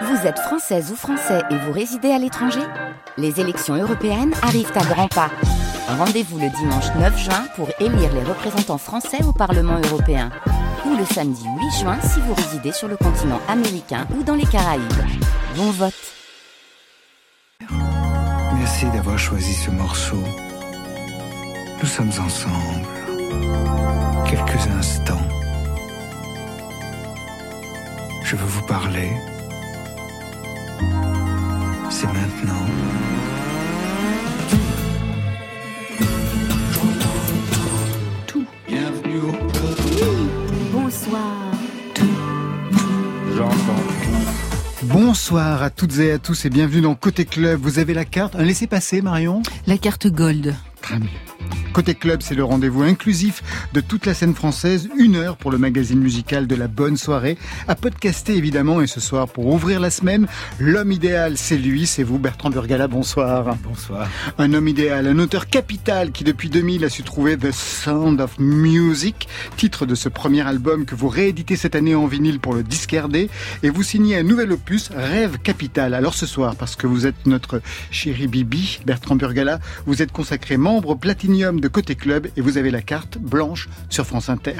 Vous êtes française ou français et vous résidez à l'étranger Les élections européennes arrivent à grands pas. Rendez-vous le dimanche 9 juin pour élire les représentants français au Parlement européen. Ou le samedi 8 juin si vous résidez sur le continent américain ou dans les Caraïbes. Bon vote Merci d'avoir choisi ce morceau. Nous sommes ensemble. Quelques instants. Je veux vous parler. C'est maintenant. Tout. Bienvenue au Bonsoir Bonsoir à toutes et à tous et bienvenue dans Côté Club. Vous avez la carte, un laissez-passer Marion? La carte Gold. Très bien. Côté Club, c'est le rendez-vous inclusif de toute la scène française. Une heure pour le magazine musical de la bonne soirée. À podcaster évidemment. Et ce soir, pour ouvrir la semaine, l'homme idéal, c'est lui, c'est vous, Bertrand Burgala. Bonsoir. Bonsoir. Un homme idéal, un auteur capital qui depuis 2000 a su trouver The Sound of Music, titre de ce premier album que vous rééditez cette année en vinyle pour le disque RD. Et vous signez un nouvel opus, Rêve Capital. Alors ce soir, parce que vous êtes notre chéri Bibi, Bertrand Burgala, vous êtes consacré membre platinium de Côté Club et vous avez la carte blanche sur France Inter.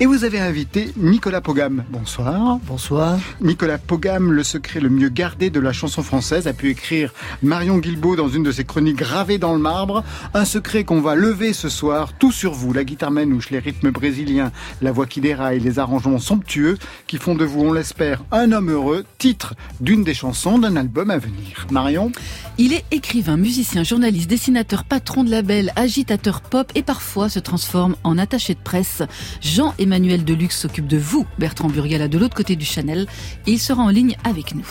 Et vous avez invité Nicolas Pogam. Bonsoir. Bonsoir. Nicolas Pogam, le secret le mieux gardé de la chanson française, a pu écrire Marion Guilbault dans une de ses chroniques gravées dans le marbre. Un secret qu'on va lever ce soir, tout sur vous, la guitare manouche, les rythmes brésiliens, la voix qui déraille, les arrangements somptueux qui font de vous, on l'espère, un homme heureux, titre d'une des chansons d'un album à venir. Marion? Il est écrivain, musicien, journaliste, dessinateur, patron de label, agitateur pop et parfois se transforme en attaché de presse. Jean-Emmanuel Deluxe s'occupe de vous, Bertrand Burgala, de l'autre côté du Chanel, et il sera en ligne avec nous.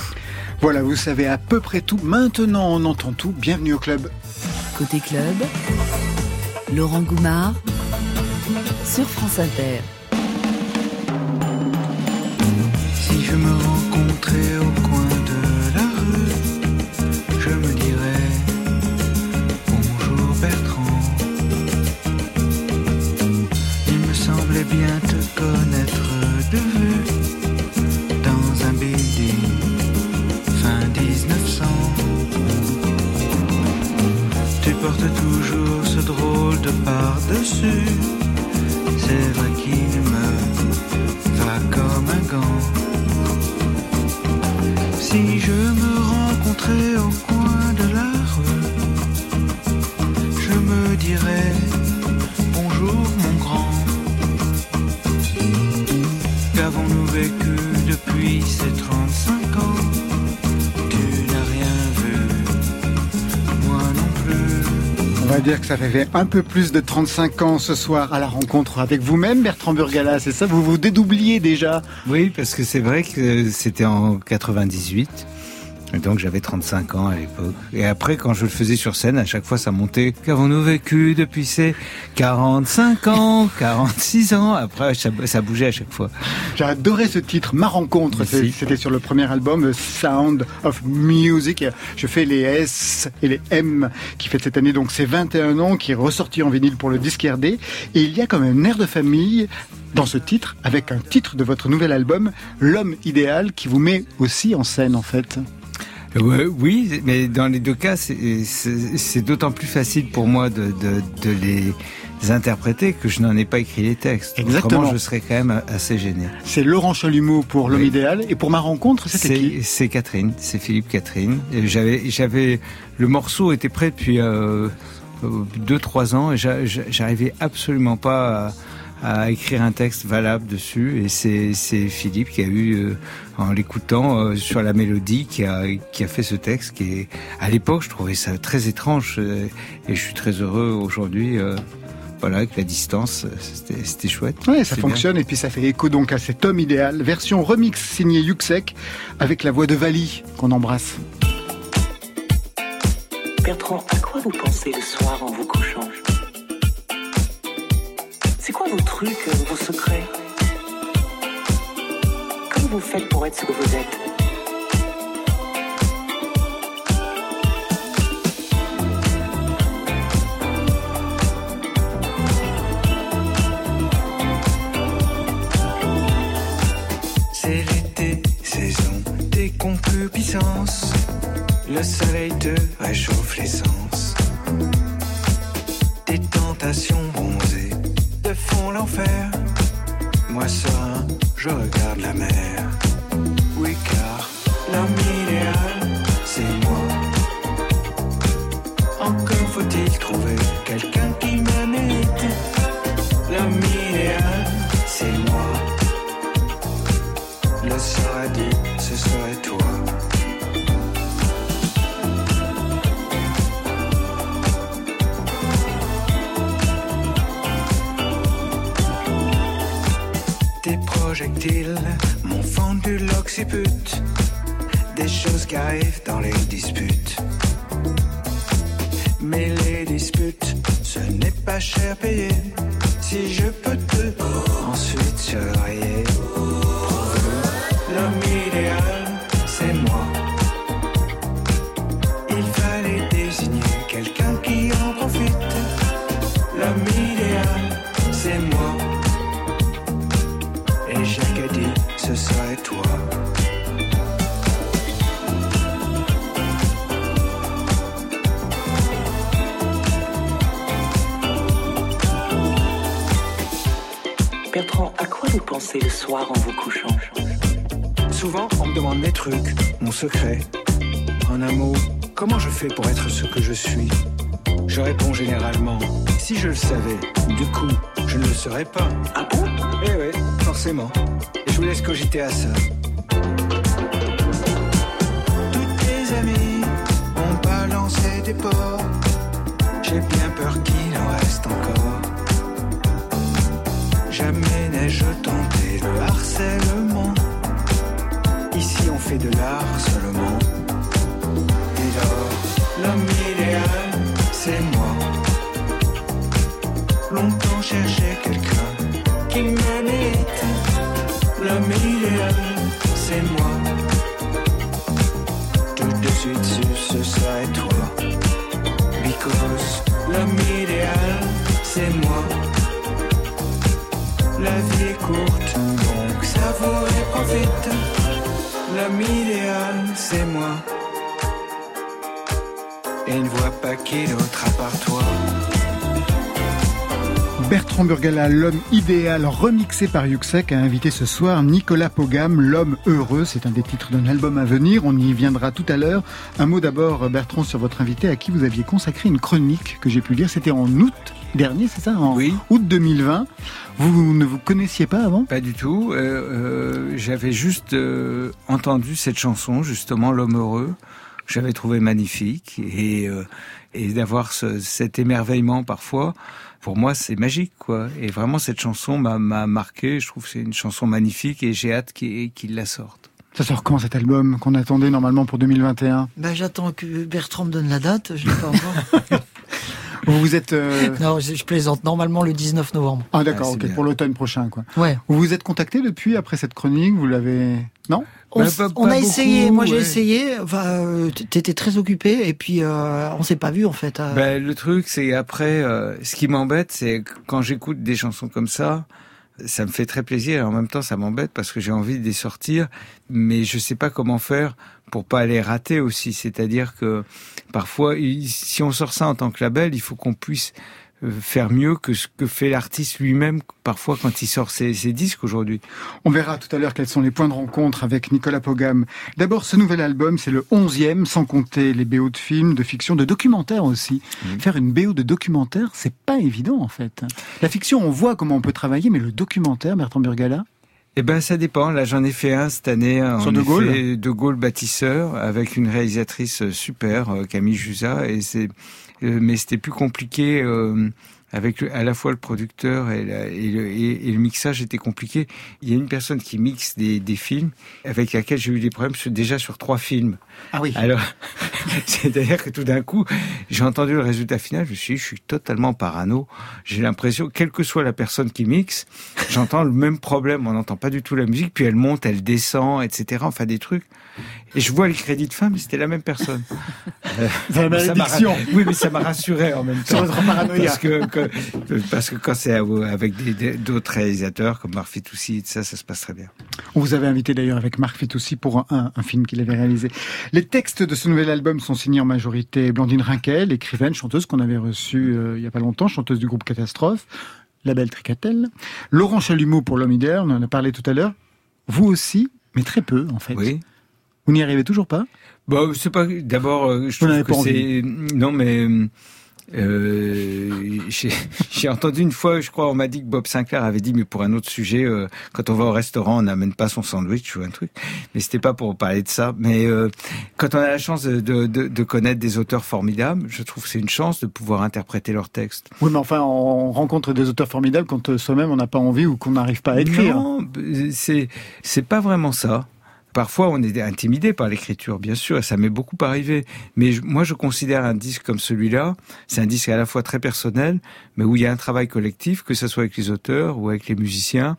Voilà, vous savez à peu près tout. Maintenant, on entend tout. Bienvenue au club. Côté club, Laurent Goumard sur France Inter. Si je me rencontrais au Toujours ce drôle de par-dessus. C'est vrai qu'il me va comme un gant. Si je me rencontrais au coin de la rue, je me dirais bonjour mon grand. Qu'avons-nous vécu depuis ces va dire que ça fait un peu plus de 35 ans ce soir à la rencontre avec vous-même, Bertrand Burgala. C'est ça, vous vous dédoubliez déjà? Oui, parce que c'est vrai que c'était en 98. Et donc j'avais 35 ans à l'époque. Et après, quand je le faisais sur scène, à chaque fois ça montait. Qu'avons-nous vécu depuis ces 45 ans, 46 ans? Après, ça, ça bougeait à chaque fois. J'ai adoré ce titre, Ma rencontre. Merci. C'était sur le premier album, The Sound of Music. Je fais les S et les M qui fait cette année donc ses 21 ans, qui est ressorti en vinyle pour le disque RD. Et il y a comme un air de famille dans ce titre, avec un titre de votre nouvel album, L'homme idéal, qui vous met aussi en scène en fait. Ouais, oui, mais dans les deux cas, c'est- d'autant plus facile pour moi de, de, de les interpréter que je n'en ai pas écrit les textes. Exactement. Autrement, je serais quand même assez gêné. C'est Laurent Chalumeau pour L'homme Oui. idéal. Et pour ma rencontre, c'était qui C'est Catherine, c'est Philippe Catherine. J'avais, j'avais, le morceau était prêt depuis euh, euh, deux trois ans et j'a- j'a- j'arrivais absolument pas à, à écrire un texte valable dessus. Et c'est c'est Philippe qui a eu, euh, en l'écoutant euh, sur la mélodie, qui a qui a fait ce texte. Qui est, à l'époque, je trouvais ça très étrange euh, et je suis très heureux aujourd'hui. euh, voilà, avec la distance, c'était c'était chouette. Ouais, ça fonctionne et puis ça fait écho donc à cet homme idéal. Version remix signée Yuxek avec la voix de Vali qu'on embrasse. Bertrand, à quoi vous pensez le soir en vous couchant? Quoi vos trucs, euh, vos secrets Comment vous faites pour être ce que vous êtes C'est l'été, saison des concupiscence, le soleil te réchauffe l'essence. Tes tentations Moi serein, je regarde la mer. Choses suis Je réponds généralement, si je le savais, du coup, je ne le serais pas. Ah bon? Eh oui, forcément. Et je vous laisse cogiter à ça. Toutes tes amies ont balancé des ports. J'ai bien peur qu'il en reste encore. Jamais n'ai-je tenté le harcèlement. Ici on fait de l'art À part toi. Bertrand Burgala, l'homme idéal, remixé par Yuxek, a invité ce soir Nicolas Pogam, l'homme heureux. C'est un des titres d'un album à venir. On y viendra tout à l'heure. Un mot d'abord, Bertrand, sur votre invité à qui vous aviez consacré une chronique que j'ai pu lire. C'était en août dernier, c'est ça En Oui. août 2020. Vous ne vous connaissiez pas avant? Pas du tout. Euh, euh, J'avais juste euh, entendu cette chanson, justement, L'homme heureux. Que J'avais trouvé magnifique et, euh, et d'avoir ce, cet émerveillement parfois. Pour moi, c'est magique, quoi. Et vraiment, cette chanson m'a m'a marqué. Je trouve que c'est une chanson magnifique et j'ai hâte qu'il qu'il la sorte. Ça sort quand cet album qu'on attendait normalement pour 2021 Ben, j'attends que Bertrand me donne la date, je l'ai pas encore. Vous vous êtes... euh, non, je, je plaisante. Normalement le 19 novembre. Ah d'accord, Ah, c'est ok, bien. pour l'automne prochain, quoi. Ouais. Vous vous êtes contacté depuis, après cette chronique? Vous l'avez... Non? On, Bah, pas- on a essayé. Moi, j'ai essayé. Enfin, euh, t'étais très occupé et puis euh, on s'est pas vu en fait. euh. Ben, le truc, c'est après, euh, ce qui m'embête, c'est quand j'écoute des chansons comme ça, ça me fait très plaisir et en même temps, ça m'embête parce que j'ai envie de les sortir, mais je sais pas comment faire pour pas les rater aussi. C'est-à-dire que parfois, si on sort ça en tant que label, il faut qu'on puisse faire mieux que ce que fait l'artiste lui-même parfois quand il sort ses, ses disques aujourd'hui. On verra tout à l'heure quels sont les points de rencontre avec Nicolas Pogam. D'abord, ce nouvel album, c'est le onzième, sans compter les BO de films, de fiction, de documentaires aussi. Faire une BO de documentaire, c'est pas évident en fait. La fiction, on voit comment on peut travailler, mais le documentaire, Bertrand Burgala, Eh ben, ça dépend. Là, j'en ai fait un cette année. en Sur De Gaulle? De Gaulle bâtisseur, avec une réalisatrice euh, super, euh, Camille Jusa, et c'est, mais c'était plus compliqué. euh, avec à la fois le producteur et, la- et le, et- et le mixage était compliqué. Il y a une personne qui mixe des, des films avec laquelle j'ai eu des problèmes sur- déjà sur trois films. Ah oui. Alors, c'est-à-dire que tout d'un coup, j'ai entendu le résultat final, je me suis dit, je suis totalement parano. J'ai l'impression, quelle que soit la personne qui mixe, j'entends le même problème. On n'entend pas du tout la musique, puis elle monte, elle descend, etc. Enfin, des trucs. Et je vois les crédits de fin, mais c'était la même personne. La Ça m'a- malédiction. Oui, mais ça m'a rassuré en même temps. votre paranoïa. Parce que, que- parce que quand c'est avec d'autres réalisateurs comme Marc Fitoussi, ça, ça se passe très bien. On vous avait invité d'ailleurs avec Marc Fitoussi pour un, un film qu'il avait réalisé. Les textes de ce nouvel album sont signés en majorité Blandine Rinquel, écrivaine, chanteuse qu'on avait reçue euh, il y a pas longtemps, chanteuse du groupe Catastrophe, la belle Tricatel. Laurent Chalumeau pour l'homme idéal, on en a parlé tout à l'heure. Vous aussi, mais très peu en fait. Oui. Vous n'y arrivez toujours pas? Bon, c'est pas. D'abord, euh, je trouve que c'est. Non, mais. Euh, j'ai entendu une fois, je crois, on m'a dit que Bob Sinclair avait dit, mais pour un autre sujet, euh, quand on va au restaurant, on n'amène pas son sandwich ou un truc. Mais c'était pas pour parler de ça. Mais euh, quand on a la chance de, de, de- de connaître des auteurs formidables, je trouve que c'est une chance de pouvoir interpréter leurs textes. Oui, mais enfin, on rencontre des auteurs formidables quand euh, soi-même on n'a pas envie ou qu'on n'arrive pas à écrire. Non, c'est c'est pas vraiment ça. Parfois, on est intimidé par l'écriture, bien sûr, et ça m'est beaucoup arrivé. Mais je- moi, je considère un disque comme celui-là, c'est un disque à la fois très personnel, mais où il y a un travail collectif, que ce soit avec les auteurs ou avec les musiciens.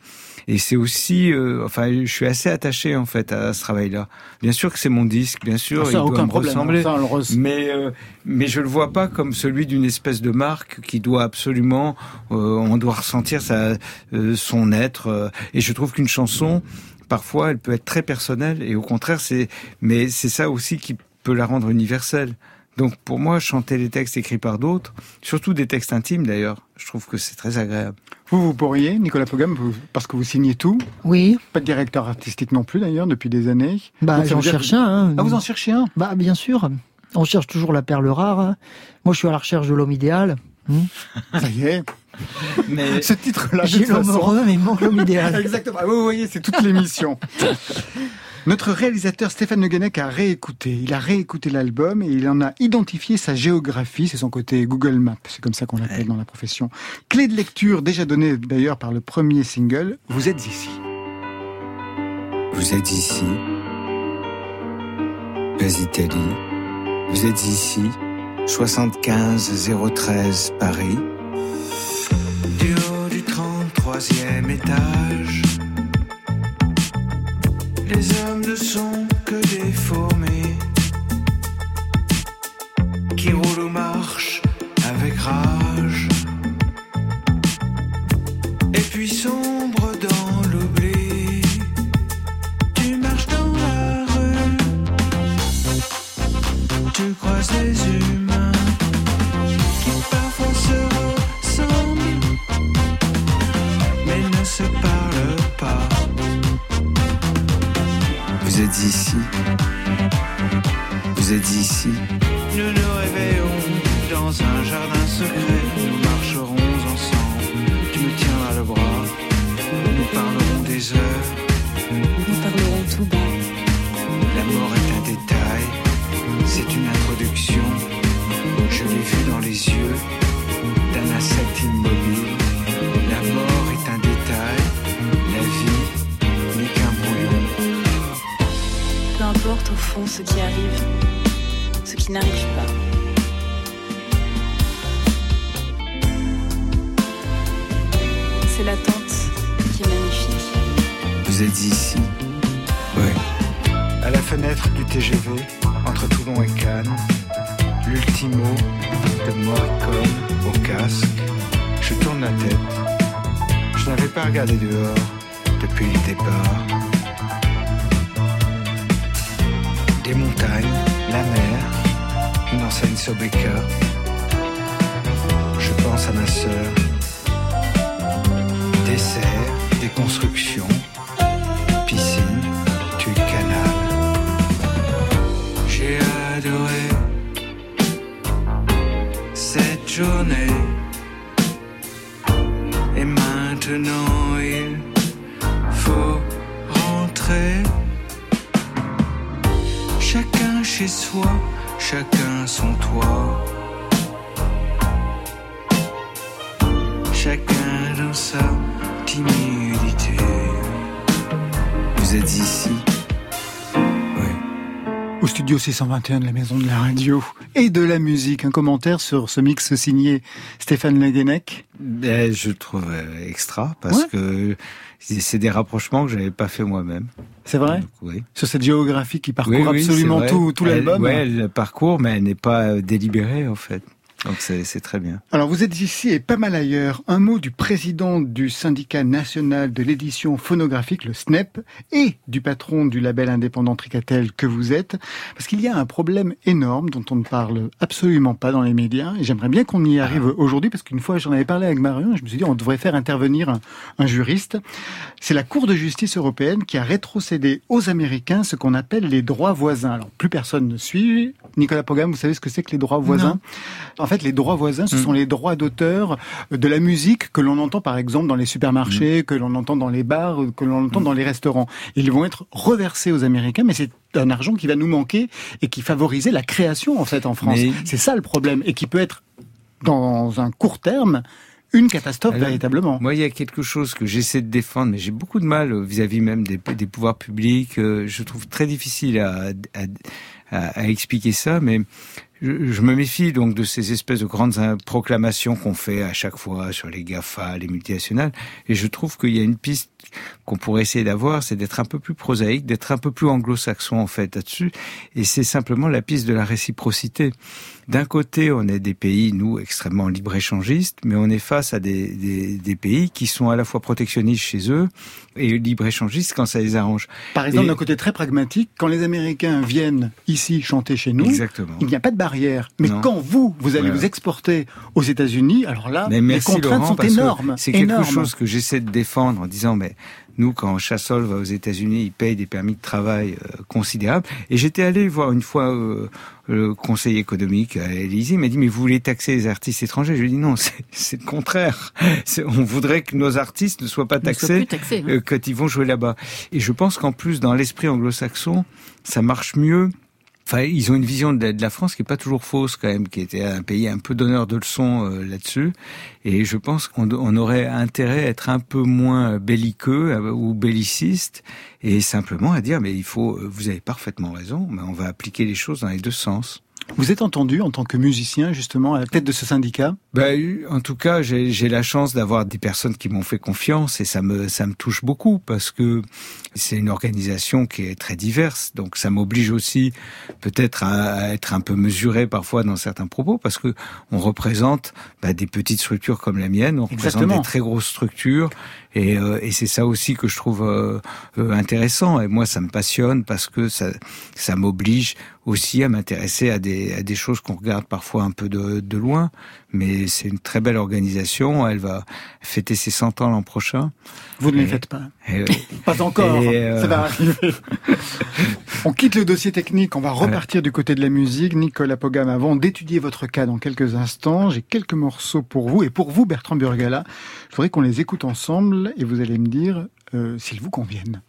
Et c'est aussi, euh, enfin, je suis assez attaché en fait à ce travail-là. Bien sûr que c'est mon disque, bien sûr, Ah, il ça, doit aucun me problème. ressembler. Ça, on le Mais euh, mais je le vois pas comme celui d'une espèce de marque qui doit absolument, euh, on doit ressentir sa, euh, son être. euh, et je trouve qu'une chanson, parfois, elle peut être très personnelle. Et au contraire, c'est mais c'est ça aussi qui peut la rendre universelle. Donc pour moi, chanter les textes écrits par d'autres, surtout des textes intimes d'ailleurs, je trouve que c'est très agréable. Vous, vous pourriez, Nicolas Pogam, vous- parce que vous signez tout, Oui, pas de directeur artistique non plus d'ailleurs depuis des années. bah j'en dire cherche un. hein. Ah, vous en cherchez un? Bah bien sûr. On cherche toujours la perle rare. hein. Moi, je suis à la recherche de l'homme idéal. Ça y est. Mais Ce titre-là, J'ai l'homme heureux, mais manque l'homme idéal. Exactement. Ah, Vous voyez, c'est toute l'émission. Notre réalisateur Stéphane Le Guenec a réécouté. Il a réécouté l'album et il en a identifié sa géographie. C'est son côté Google Maps. C'est comme ça qu'on l'appelle dans la profession. Clé de lecture déjà donnée d'ailleurs par le premier single. Vous êtes ici. Vous êtes ici, les Italie. Vous êtes ici, 75 013 Paris. Du haut du 33e étage, les hommes ne sont que des fourmis qui roulent ou marchent avec rage. Êtes ici, vous êtes ici. Nous nous réveillons dans un jardin ce qui arrive, ce qui n'arrive pas. C'est l'attente qui est magnifique. Vous êtes ici Oui. À la fenêtre du TGV, entre Toulon et Cannes, L'ultimo de Morricone au casque. Je tourne la tête. Je n'avais pas regardé dehors depuis le départ. Des montagnes, la mer, une enseigne Sobeca. Je pense à ma sœur. Des serres, des constructions, piscine, tuile canal. J'ai adoré cette journée. Et maintenant soi, chacun studio 621 de la Maison de la Radio et de la musique. Un commentaire sur ce mix signé Stéphane Leguenec ben, Je trouve euh, extra parce que c'est des rapprochements que j'avais pas fait moi-même. C'est vrai Oui. Sur cette géographie qui parcourt absolument tout, tout l'album Oui, elle parcourt, mais elle n'est pas euh, délibérée en fait. Donc c'est très bien. Alors vous êtes ici et pas mal ailleurs. Un mot du président du syndicat national de l'édition phonographique, le SNEP, et du patron du label indépendant Tricatel que vous êtes, parce qu'il y a un problème énorme dont on ne parle absolument pas dans les médias, et j'aimerais bien qu'on y arrive aujourd'hui, parce qu'une fois j'en avais parlé avec Marion, et je me suis dit on devrait faire intervenir un, un juriste. C'est la Cour de justice européenne qui a rétrocédé aux Américains ce qu'on appelle les droits voisins. Alors plus personne ne suit. Nicolas Pogam, vous savez ce que c'est que les droits voisins? En fait, les droits voisins, ce mm. sont les droits d'auteur de la musique que l'on entend par exemple dans les supermarchés, mm. que l'on entend dans les bars, que l'on entend mm. dans les restaurants. Ils vont être reversés aux Américains, mais c'est un argent qui va nous manquer et qui favorisait la création en fait en France. C'est ça le problème et qui peut être dans un court terme une catastrophe véritablement. Moi, il y a quelque chose que j'essaie de défendre, mais j'ai beaucoup de mal vis-à-vis même des, des, pouvoirs publics. Euh, je trouve très difficile à, à, à, expliquer ça, mais je, me méfie donc de ces espèces de grandes proclamations qu'on fait à chaque fois sur les GAFA, les multinationales, et je trouve qu'il y a une piste qu'on pourrait essayer d'avoir, c'est d'être un peu plus prosaïque, d'être un peu plus anglo-saxon en fait là-dessus, et c'est simplement la piste de la réciprocité. D'un côté, on est des pays, nous, extrêmement libre-échangistes, mais on est face à des, des, des, pays qui sont à la fois protectionnistes chez eux et libre-échangistes quand ça les arrange. Par exemple, d'un côté très pragmatique, quand les Américains viennent ici chanter chez nous, Exactement. il n'y a pas de barrière. Mais quand vous, vous allez vous exporter aux États-Unis, alors là, les contraintes sont énormes. C'est quelque chose que j'essaie de défendre en disant, mais nous, quand Chassol va aux États-Unis, il paye des permis de travail euh, considérables. Et j'étais allé voir une fois euh, le conseil économique à Élysée, il m'a dit, mais vous voulez taxer les artistes étrangers? Je lui ai dit, non, c'est le contraire. On voudrait que nos artistes ne soient pas taxés, hein. euh, quand ils vont jouer là-bas. Et je pense qu'en plus, dans l'esprit anglo-saxon, ça marche mieux Enfin, ils ont une vision de la, France qui est pas toujours fausse quand même, qui était un pays un peu donneur de leçons euh, là-dessus. Et je pense qu'on on aurait intérêt à être un peu moins belliqueux euh, ou belliciste et simplement à dire mais il faut, euh, vous avez parfaitement raison, mais on va appliquer les choses dans les deux sens. Vous êtes entendu en tant que musicien justement à la tête de ce syndicat? Ben, En tout cas, j'ai la chance d'avoir des personnes qui m'ont fait confiance et ça me, ça me touche beaucoup parce que c'est une organisation qui est très diverse. Donc ça m'oblige aussi peut-être à, être un peu mesuré parfois dans certains propos parce que on représente ben, des petites structures comme la mienne, on représente des très grosses structures et, euh, et c'est ça aussi que je trouve euh, euh, intéressant. Et moi, ça me passionne parce que ça, ça m'oblige aussi à m'intéresser à des, à des choses qu'on regarde parfois un peu de, de loin. Mais c'est une très belle organisation. Elle va fêter ses 100 ans l'an prochain. Vous ne les faites pas Pas encore. Ça va arriver. on quitte le dossier technique. On va repartir du côté de la musique. Nicolas Pogam, avant d'étudier votre cas dans quelques instants, j'ai quelques morceaux pour vous. Et pour vous, Bertrand Burgala, je voudrais qu'on les écoute ensemble et vous allez me dire euh, s'ils vous conviennent.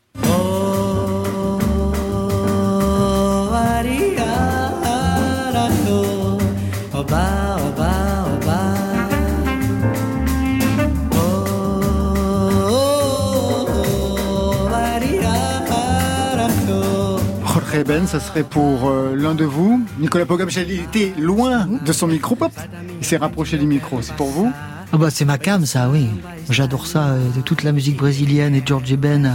Jorge Ben, ça serait pour euh, l'un de vous. Nicolas Pogam, il était loin de son micro pop. Il s'est rapproché du micro. C'est pour vous ah bah c'est ma cam ça, oui. J'adore ça, euh, de toute la musique brésilienne et George Ben.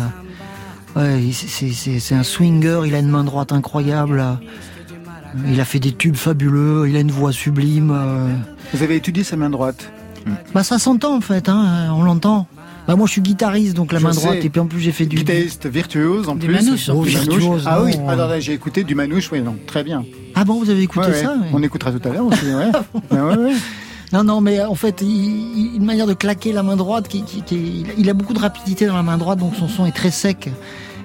Euh, ouais, c'est un swinger, il a une main droite incroyable. Il a fait des tubes fabuleux, il a une voix sublime. Vous avez étudié sa main droite? Bah ça s'entend en fait, hein, on l'entend. Bah moi je suis guitariste donc la main droite et puis en plus j'ai fait du guitariste virtuose en du plus. Manouche, oh, virtuose. Ah oui, j'ai écouté du manouche, oui non, très bien. Ah bon, vous avez écouté ça On écoutera tout à l'heure aussi, ouais. Ouais, ouais. Non, non, mais en fait, il, une manière de claquer la main droite, qui, qui, il a beaucoup de rapidité dans la main droite, donc son son est très sec.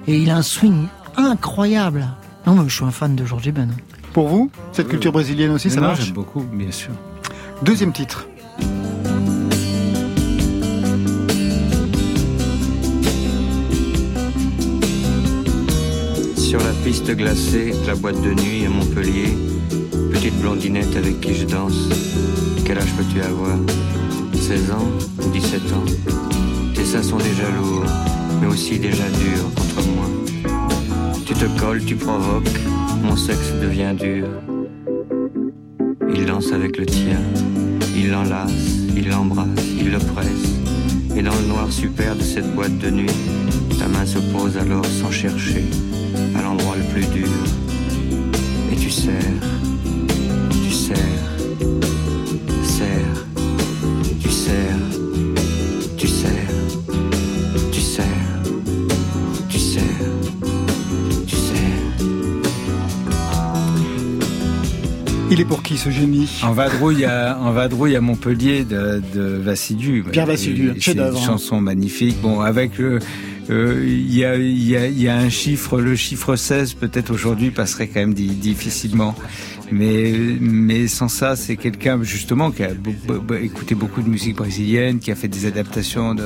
Et il a un swing incroyable. Non, mais je suis un fan de George Ben. Pour vous, cette culture brésilienne aussi, ça marche J'aime beaucoup, bien sûr. Deuxième titre. Piste glacée, la boîte de nuit à Montpellier, petite blondinette avec qui je danse. Quel âge peux-tu avoir? 16 ans 17 ans Tes seins sont déjà lourds, mais aussi déjà durs contre moi. Tu te colles, tu provoques, mon sexe devient dur. Il danse avec le tien, il l'enlace, il l'embrasse, il le presse. Et dans le noir super de cette boîte de nuit, ta main se pose alors sans chercher à l'endroit le plus dur. Et tu serres, tu serres, serres, tu serres, tu serres, tu serres, tu serres, tu serres. Il est pour qui ce génie? En vadrouille à, en vadrouille à Montpellier de, de Vassidu. Pierre Vassidu, chef-d'œuvre, une hein. chanson magnifique. Bon, avec le, euh, il y, a, il y, a, il y a un chiffre, le chiffre 16 peut-être aujourd'hui passerait quand même di- difficilement. Mais, mais sans ça, c'est quelqu'un justement qui a écouté beaucoup de musique brésilienne, qui a fait des adaptations de,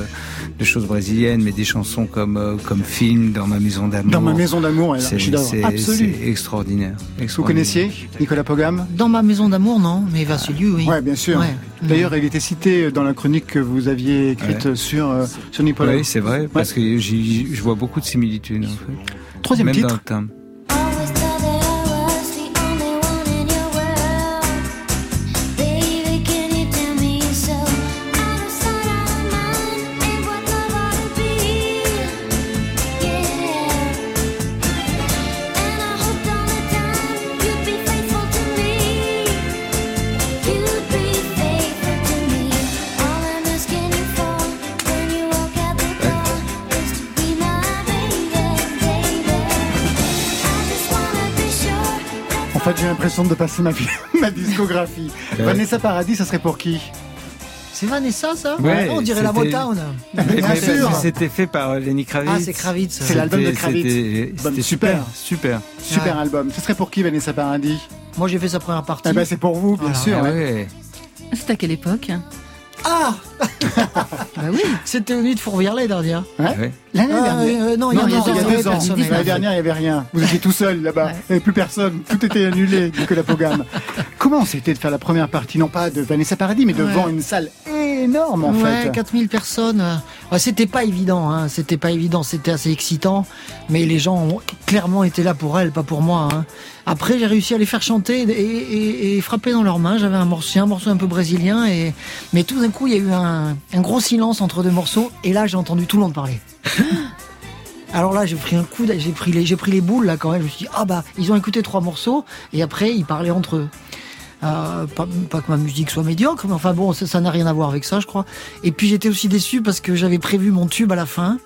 de choses brésiliennes, mais des chansons comme, euh, comme film, dans ma maison d'amour. Dans ma maison d'amour, C'est c'est extraordinaire. Vous extraordinaire. connaissiez Nicolas Pogam? Dans ma maison d'amour, non, mais Vassiliou, oui. Ouais, bien sûr. Ouais. D'ailleurs, il était cité dans la chronique que vous aviez écrite sur, euh, sur Nicolas. Oui, c'est vrai, parce que j'y- je vois beaucoup de similitudes. En fait. Troisième Même titre. dans le timbre. L'impression de passer ma, ma discographie. Vanessa Paradis, ça serait pour qui? C'est Vanessa, ça? Ouais, On dirait la c'était- Motown. Bien sûr. C'était fait par euh, Lenny Kravitz. Ah, c'est Kravitz. C'est l'album de C'était- Kravitz. C'était c'était super. super, super. Ouais. album. Ce serait pour qui, Vanessa Paradis? Moi, j'ai fait sa première partie. Eh ben, c'est pour vous, bien Voilà. sûr. Ah ouais. ouais. C'est à quelle époque? Ah Bah oui. C'était au nuit de Fourvière-les dernière. ouais. L'année Ah, dernière. euh, non, il y a Non, deux non, ans, il y a deux ans. L'année dernière, il n'y avait rien. Vous étiez tout seul là-bas. Il n'y avait plus personne. Tout était annulé, Nicolas Pogam. Comment c'était de faire la première partie, non pas de Vanessa Paradis, mais devant Ouais. une salle énorme, en ouais, fait 4000 personnes. Ouais, c'était pas évident, hein. c'était pas évident, c'était assez excitant, mais les gens ont clairement été là pour elle, pas pour moi. hein. Après, j'ai réussi à les faire chanter et, et- et frapper dans leurs mains. J'avais un morceau, un morceau un peu brésilien, et mais tout d'un coup, il y a eu un, un gros silence entre deux morceaux, et là, j'ai entendu tout le monde parler. Alors là, j'ai pris un coup, j'ai pris les, j'ai pris les boules là quand même. Je me suis dit ah bah ils ont écouté trois morceaux et après ils parlaient entre eux. Euh, pas, pas que ma musique soit médiocre, mais enfin bon, ça n'a rien à voir avec ça, je crois. Et puis j'étais aussi déçu parce que j'avais prévu mon tube à la fin.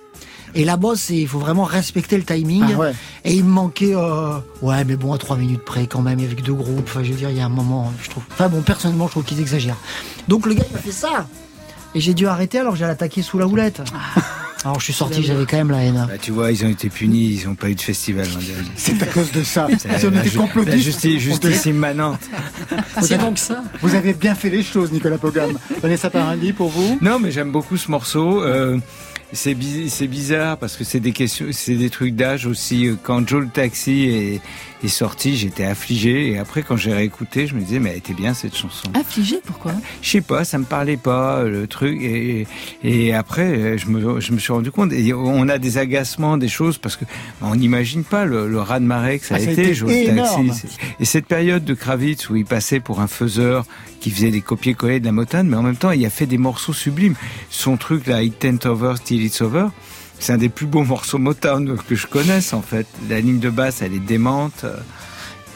Et là-bas, il faut vraiment respecter le timing. Ah ouais. Et il me manquait, euh, ouais, mais bon, à trois minutes près quand même, avec deux groupes. Enfin, je veux dire, il y a un moment, je trouve. Enfin bon, personnellement, je trouve qu'ils exagèrent. Donc le gars, il m'a fait ça. Et j'ai dû arrêter alors j'ai attaqué sous la houlette. Alors je suis sorti, j'avais quand même la haine. Bah, tu vois, ils ont été punis, ils n'ont pas eu de festival. C'est à cause de ça. C'est la ju- la justice, justice immanente. C'est donc ça. Vous avez bien fait les choses, Nicolas Pogam. Vanessa Paradis, pour vous? Non, mais j'aime beaucoup ce morceau. Euh, c'est bi- c'est bizarre parce que c'est des questions, c'est des trucs d'âge aussi. Quand Joe le Taxi est, est sorti, j'étais affligé et après quand j'ai réécouté, je me disais mais elle était bien cette chanson. Affligé, pourquoi? Je sais pas, ça me parlait pas le truc et, et après je me, je me suis rendu compte et on a des agacements, des choses parce que on n'imagine pas le, le raz de marée que ça Ah, a ça a été, été Et cette période de Kravitz où il passait pour un faiseur qui faisait des copier-coller de la Motown, mais en même temps il a fait des morceaux sublimes. Son truc là, It Ain't Over Till It's Over. C'est un des plus beaux morceaux Motown que je connaisse en fait. La ligne de basse, elle est démente euh,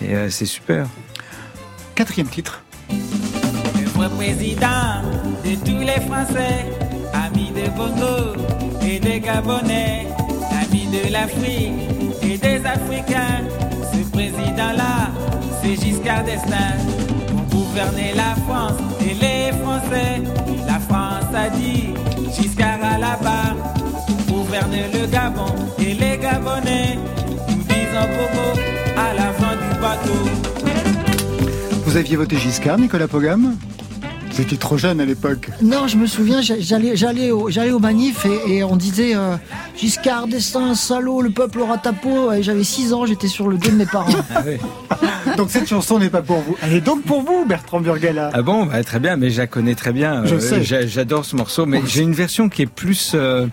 et euh, c'est super. Quatrième titre. Le vrai président de tous les Français, ami de Bongo et des Gabonais, ami de l'Afrique et des Africains. Ce président-là, c'est Giscard d'Estaing. Pour gouverner la France et les Français, la France a dit Giscard à la barre. Gouverne le Gabon et les Gabonais, nous disons Bobo à l'avant du bateau. Vous aviez voté Giscard, Nicolas Pogam? Vous étiez trop jeune à l'époque. Non, je me souviens, j'a- j'allais, j'allais au, j'allais au manif et, et on disait euh, Giscard d'Estaing, salaud, le peuple aura ta peau. Et j'avais 6 ans, j'étais sur le dos de mes parents. Ah. Donc cette chanson n'est pas pour vous. Elle est donc pour vous, Bertrand Burgala. Ah bon, bah, très bien, mais je la connais très bien. Je Euh, sais. j'a- J'adore ce morceau, mais j'ai une version qui est plus euh,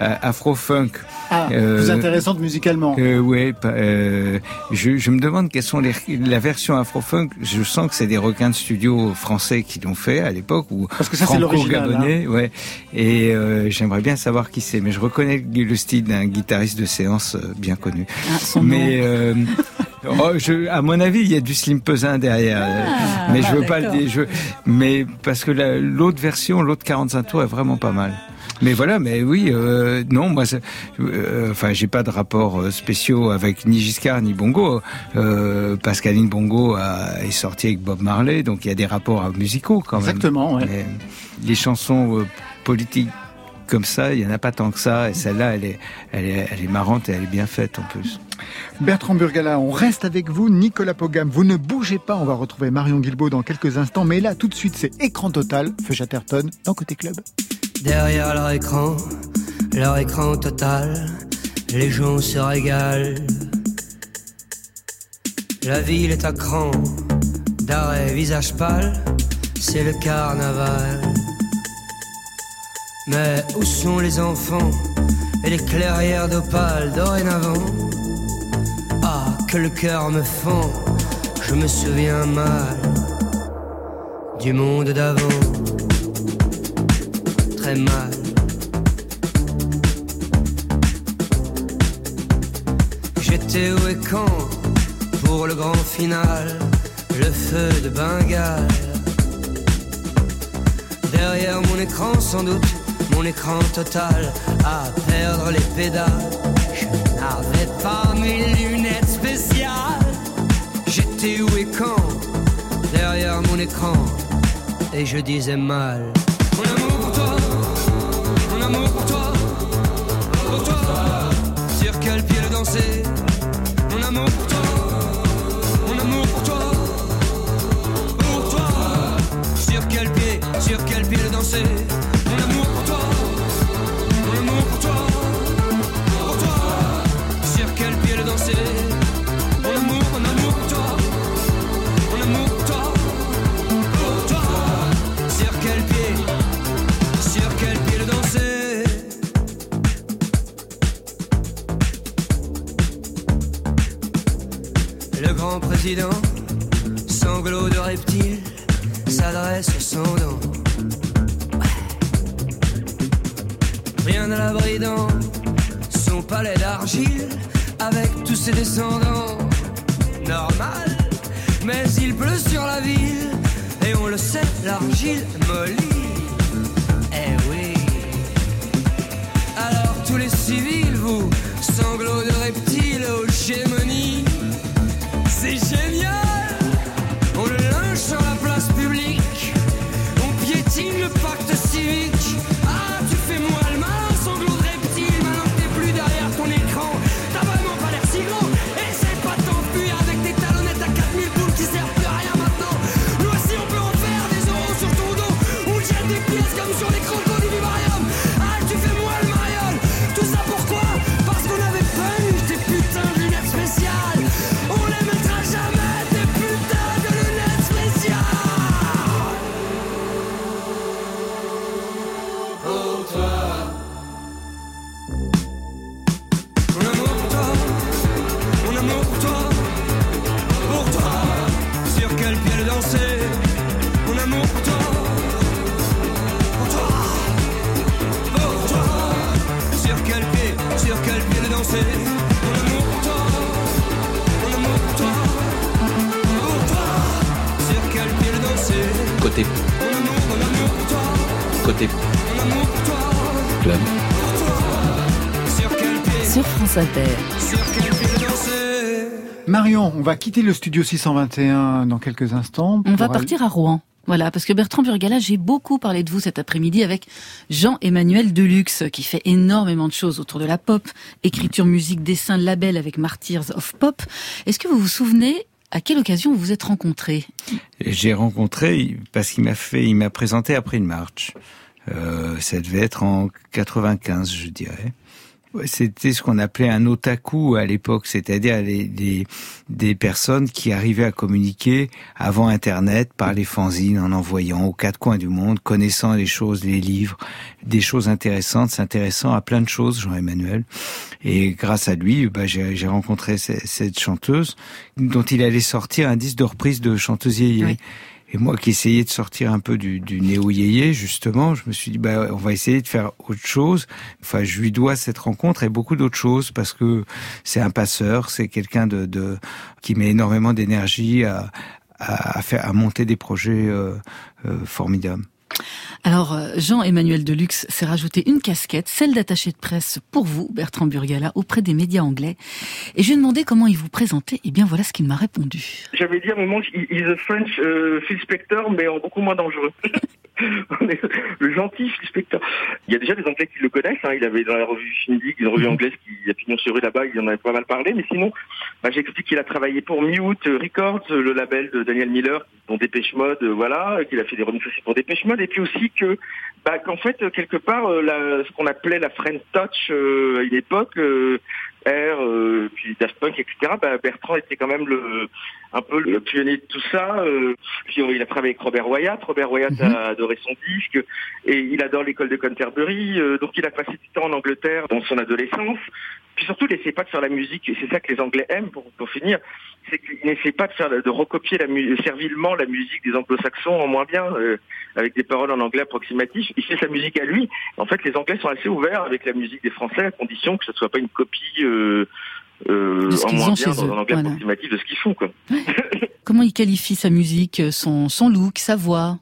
afro-funk. Ah, Euh, plus intéressante musicalement. Euh, euh, je, je me demande quelles sont les la version afro-funk. Je sens que c'est des requins de studio français qui l'ont fait à l'époque ou Parce que ça, c'est l'original, hein. ouais. Et euh, j'aimerais bien savoir qui c'est, mais je reconnais le style d'un guitariste de séance euh, bien connu. Ah, son mais nom. euh, oh, je, à mon avis, il y a du Slim Pesin derrière. Ah, mais je veux bah, pas le dire. je- mais parce que la- l'autre version, l'autre 45 tours est vraiment pas mal. Mais voilà, mais oui, euh, non, moi, euh, enfin, j'ai pas de rapport euh, spéciaux avec ni Giscard ni Bongo. Euh, Pascaline Bongo a, est sortie avec Bob Marley, donc il y a des rapports musicaux quand même. Exactement, ouais. Les chansons euh, politiques comme ça, il y en a pas tant que ça. Et celle-là, elle est, elle est, elle est marrante et elle est bien faite en plus. Bertrand Burgala, on reste avec vous. Nicolas Pogam, vous ne bougez pas. On va retrouver Marion Guilbault dans quelques instants. Mais là, tout de suite, c'est écran total. Feu Chatterton dans Côté Club. Derrière leur écran, leur écran total, les gens se régalent. La ville est à cran, d'arrêt visage pâle, c'est le carnaval. Mais où sont les enfants et les clairières d'opale dorénavant? Ah, que le cœur me fend, je me souviens mal du monde d'avant J'étais où et quand pour le grand final, le feu de Bengale. Derrière mon écran, sans doute, mon écran total à perdre les pédales. Je n'avais pas mes lunettes spéciales. J'étais où et quand derrière mon écran, et je disais mal. Amour pour toi, pour toi. Sur quel pied le danser Mon amour pour toi, mon amour pour toi, pour toi. Sur quel pied, sur quel pied le danser président, sanglot de reptile, s'adresse au sans dents. Rien à l'abri dans son palais d'argile, avec tous ses descendants. Normal, mais il pleut sur la ville, et on le sait, l'argile mollit. Eh oui. Alors tous les civils, vous, sanglots de reptiles aux gémonies, génial côté club. Sur France Inter. Marion, on va quitter le studio 621 dans quelques instants. On va aller- partir à Rouen. Voilà, parce que Bertrand Burgala, j'ai beaucoup parlé de vous cet après-midi avec Jean-Emmanuel Deluxe, qui fait énormément de choses autour de la pop, écriture, musique, dessin, label avec Martyrs of Pop. Est-ce que vous vous souvenez à quelle occasion vous vous êtes rencontrés? J'ai rencontré parce qu'il m'a fait, il m'a présenté après une marche. Euh, ça devait être en 95, je dirais. C'était ce qu'on appelait un otaku à l'époque, c'est-à-dire les- des personnes qui arrivaient à communiquer avant Internet par les fanzines, en envoyant aux quatre coins du monde, connaissant les choses, les livres, des choses intéressantes, s'intéressant à plein de choses, Jean-Emmanuel. Et grâce à lui, bah, j'ai rencontré ce- cette chanteuse dont il allait sortir un disque de reprise de chanteuse yéyé. Et moi qui essayais de sortir un peu du, du néo-yéyé, justement, je me suis dit, bah, on va essayer de faire autre chose. Enfin, je lui dois cette rencontre et beaucoup d'autres choses parce que c'est un passeur, c'est quelqu'un de, de, qui met énormément d'énergie à, à, à faire, à monter des projets euh, euh, formidables. Alors, euh, Jean-Emmanuel Deluxe s'est rajouté une casquette, celle d'attaché de presse pour vous, Bertrand Burgala, auprès des médias anglais. Et je lui ai demandé comment il vous présentait. Et bien voilà ce qu'il m'a répondu. J'avais dit à un moment is a French euh, Phil Spector, mais en beaucoup moins dangereux. Le gentil Phil Spector. Il y a déjà des Anglais qui le connaissent. Hein. Il avait dans la revue Shindig, une revue anglaise qui a pignon sur rue là-bas, il en avait pas mal parlé. Mais sinon, bah, j'explique qu'il a travaillé pour Mute Records, le label de Daniel Miller, dont Dépêche Mode, euh, voilà, qu'il a fait des remixes aussi pour Dépêche Mode. Et puis aussi que, bah, qu'en fait, quelque part, euh, la- ce qu'on appelait la French Touch euh, à une époque, euh, R, euh, puis Daft Punk, etc. Bah, Bertrand était quand même le, un peu le pionnier de tout ça. euh, puis euh, il a travaillé avec Robert Wyatt. Robert Wyatt a adoré son disque et il adore l'école de Canterbury. euh, donc il a passé du temps en Angleterre dans son adolescence. Puis surtout, il n'essaie pas de faire la musique, et c'est ça que les Anglais aiment pour, pour finir, c'est qu'il n'essaie pas de faire de recopier la servilement la musique des Anglo-Saxons en moins bien, euh, avec des paroles en anglais approximatif. Il fait sa musique à lui. En fait, les Anglais sont assez ouverts avec la musique des Français, à condition que ce soit pas une copie euh, euh, en moins bien dans eux, un voilà. approximatif de ce qu'ils font. Quoi. Comment il qualifie sa musique, son, son look, sa voix?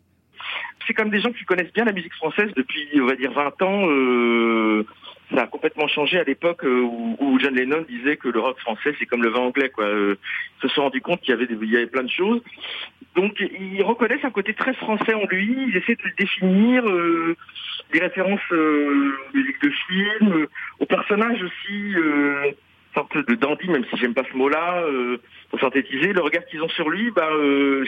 C'est comme des gens qui connaissent bien la musique française depuis, on va dire, 20 ans. euh, ça a complètement changé à l'époque euh, où, où John Lennon disait que le rock français, c'est comme le vin anglais. Quoi. Euh, ils se sont rendus compte qu'il y avait, des- il y avait plein de choses. Donc, ils reconnaissent un côté très français en lui. Ils essaient de le définir. euh, des références euh, musique de film, euh, au personnage aussi. Euh, sorte de dandy, même si j'aime pas ce mot-là, euh, pour synthétiser, le regard qu'ils ont sur lui, bah,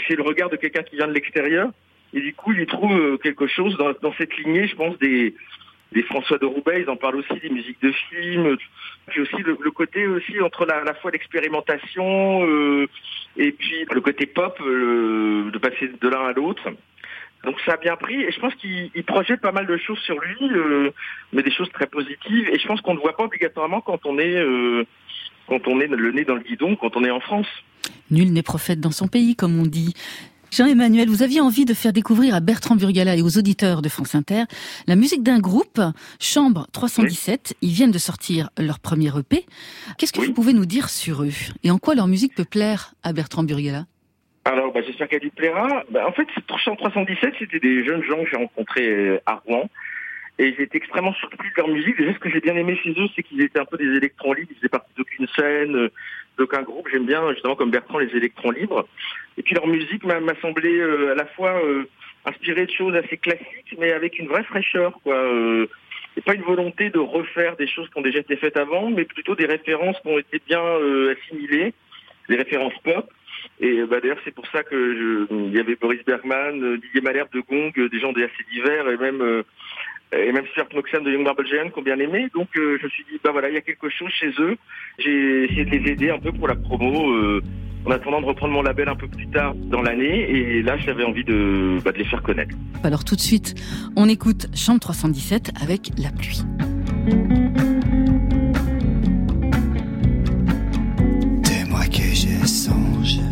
c'est le regard de quelqu'un qui vient de l'extérieur. Et du coup, il y trouve quelque chose dans, dans cette lignée, je pense, des, des François de Roubaix, ils en parlent aussi, des musiques de films, puis aussi le, côté aussi entre la, la fois l'expérimentation euh, et puis le côté pop, euh, de passer de l'un à l'autre. Donc ça a bien pris et je pense qu'il il projette pas mal de choses sur lui, euh, mais des choses très positives. Et je pense qu'on ne voit pas obligatoirement quand on est euh, quand on est le nez dans le guidon, quand on est en France. Nul n'est prophète dans son pays, comme on dit. Jean-Emmanuel, vous aviez envie de faire découvrir à Bertrand Burgala et aux auditeurs de France Inter la musique d'un groupe, Chambre 317. Ils viennent de sortir leur premier EP. Qu'est-ce que vous pouvez nous dire sur eux Et en quoi leur musique peut plaire à Bertrand Burgala? Alors, bah, j'espère qu'elle lui plaira. Bah, en fait, Chambre 317, c'était des jeunes gens que j'ai rencontrés euh, à Rouen. Et j'ai été extrêmement surpris de leur musique. Déjà, ce que j'ai bien aimé chez eux, c'est qu'ils étaient un peu des électrons libres. Ils faisaient partie d'aucune scène, d'aucun groupe. J'aime bien, justement, comme Bertrand, les électrons libres. Et puis leur musique m'a semblé euh, à la fois euh, inspirée de choses assez classiques, mais avec une vraie fraîcheur, quoi. Euh, pas une volonté de refaire des choses qui ont déjà été faites avant, mais plutôt des références qui ont été bien euh, assimilées, des références pop. Et bah, d'ailleurs, c'est pour ça que il y avait Boris Bergman, Didier Malherbe de Gong, des gens des assez divers, et même et même Stuart Moxham de Young Marble Giant qui ont bien aimé. Donc euh, je me suis dit, bah voilà, il y a quelque chose chez eux. J'ai essayé de les aider un peu pour la promo, euh, en attendant de reprendre mon label un peu plus tard dans l'année. Et là, j'avais envie de, bah, de les faire connaître. Alors tout de suite, on écoute Chambre 317 avec La pluie. C'est moi que je songe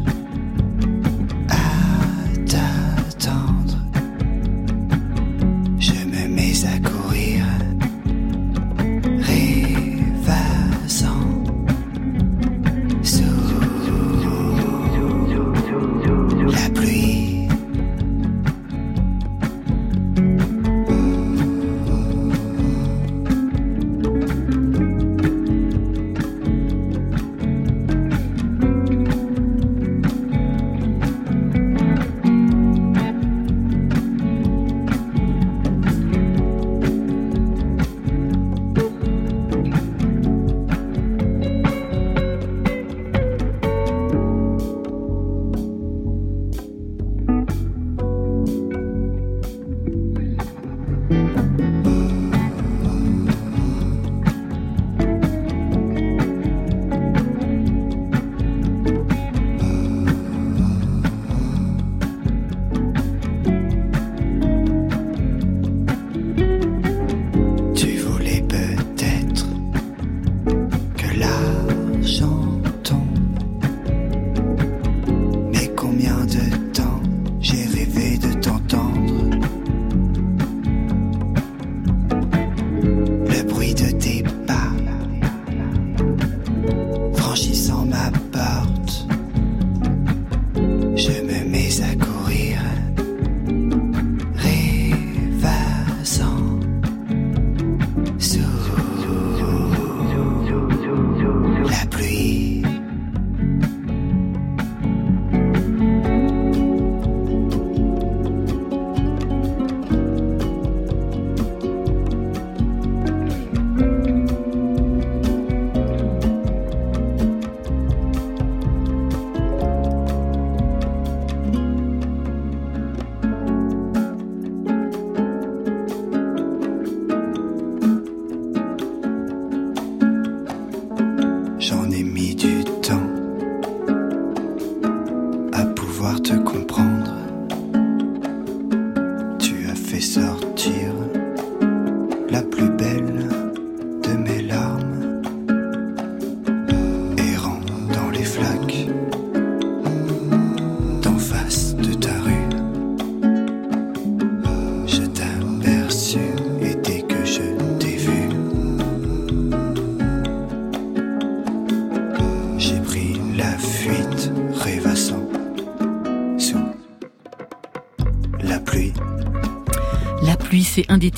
te comprendre.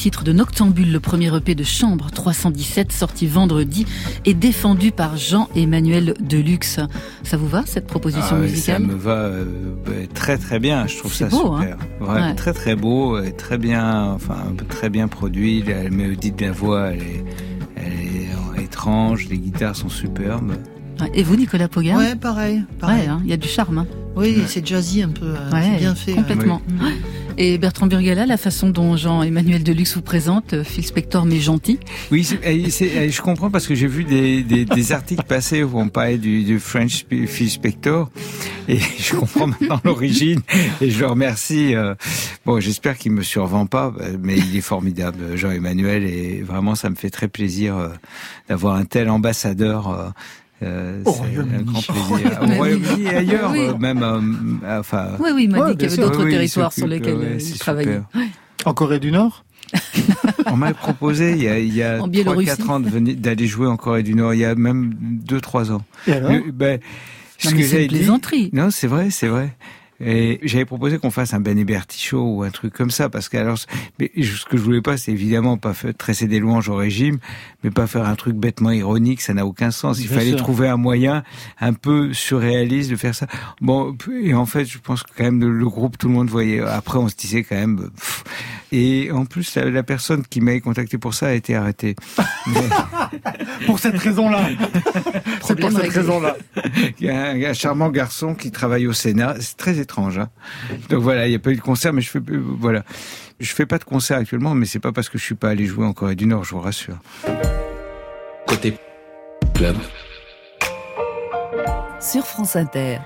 Titres de Noctambule, le premier EP de Chambre 317, sorti vendredi et défendu par Jean-Emmanuel Deluxe. Ça vous va, cette proposition Ah musicale Ça me va euh, bah, très très bien. Je trouve ça beau, super. hein Ouais, Ouais. Très très beau, et très bien, enfin très bien produit. La mélodie de la voix, elle est, elle est étrange. Les guitares sont superbes. Et vous, Nicolas Pogan Ouais, pareil. pareil. Ouais, hein, il y a du charme. hein. Oui, c'est jazzy un peu. euh, Ouais, c'est bien fait. Complètement. ouais. Et Bertrand Burgala, la façon dont Jean-Emmanuel Deluxe vous présente, euh, Phil Spector mais gentil. Oui, c'est- et je comprends parce que j'ai vu des, des, des articles passer où on parlait du, du French Phil Spector et je comprends maintenant l'origine et je le remercie. euh, Bon, j'espère qu'il me survend pas, euh, mais il est formidable, Jean-Emmanuel, et vraiment ça me fait très plaisir d'avoir un tel ambassadeur. Euh, Au c'est Royaume-Uni. un grand plaisir. Royaume-Uni et ailleurs, Oui. euh, même, euh, enfin. Oui, oui, il m'a Ouais, dit qu'il y avait d'autres Oui, territoires sur lesquels ouais, euh, il travaillait. super. En Corée du Nord? On m'a proposé il y a, il y a En Biélorussie. 3-4 ans de venir- d'aller jouer en Corée du Nord, il y a même 2-3 ans. Et alors? Le- ben, ce Non, que mais c'est j'avais une dit- plaisanterie. Non, c'est vrai, c'est vrai. Et j'avais proposé qu'on fasse un Ben Héberti show ou un truc comme ça, parce que alors, mais ce que je voulais pas, c'est évidemment pas faire, tresser des louanges au régime, mais pas faire un truc bêtement ironique, ça n'a aucun sens. Il Bien fallait sûr. trouver un moyen un peu surréaliste de faire ça. Bon, et en fait, je pense que quand même le, le groupe, tout le monde voyait. Après, on se disait quand même. pff. Et en plus, la, la personne qui m'avait contacté pour ça a été arrêtée. Pour cette raison-là. C'est pour cette raison-là. Il y a un, un charmant garçon qui travaille au Sénat. C'est très étrange. Hein. Donc voilà, il n'y a pas eu de concert, mais je fais euh, voilà, je fais pas de concert actuellement, mais c'est pas parce que je suis pas allé jouer en Corée du Nord, je vous rassure. Côté club. Sur France Inter.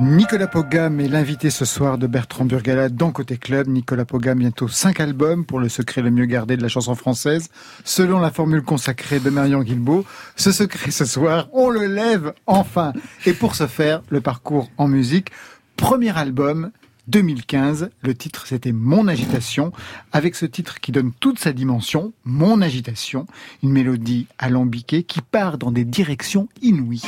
Nicolas Pogam est l'invité ce soir de Bertrand Burgala dans Côté Club. Nicolas Pogam, bientôt cinq albums pour le secret le mieux gardé de la chanson française. Selon la formule consacrée de Marion Guilbeault, ce secret ce soir, on le lève enfin. Et pour ce faire, le parcours en musique. Premier album, 2015. Le titre, c'était Mon agitation. Avec ce titre qui donne toute sa dimension, Mon agitation. Une mélodie alambiquée qui part dans des directions inouïes.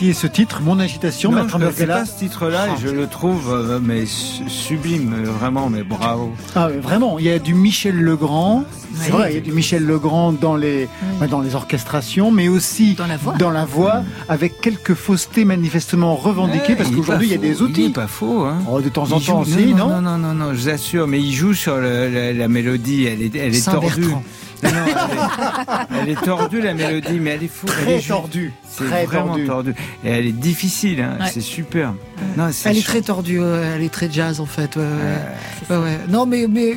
Connaissiez ce titre, Mon agitation, Non, je Bertrand Burgala pas ce titre-là et je le trouve euh, mais su- sublime, euh, vraiment, mais bravo. Ah, mais vraiment, il y a du Michel Legrand. C'est Oui. vrai, il y a du Michel Legrand dans les, ouais, dans les orchestrations, mais aussi dans la voix, avec quelques faussetés manifestement revendiquées, Ouais, parce qu'aujourd'hui, il y a des outils. Il est pas faux, hein. Oh, de temps en temps joue- aussi, non, non non, non, non, non, je vous assure, mais il joue sur le- la, la mélodie, elle est, elle est tordue. Non, non, elle, est, elle est tordue la mélodie, mais elle est fou. Très elle est tordue, C'est très vraiment tordue. tordue. Et elle est difficile, hein, Ouais. c'est super. Non, Elle est très tordue, ouais, elle est très jazz en fait. ouais, ouais. Ouais, ouais. Non mais, mais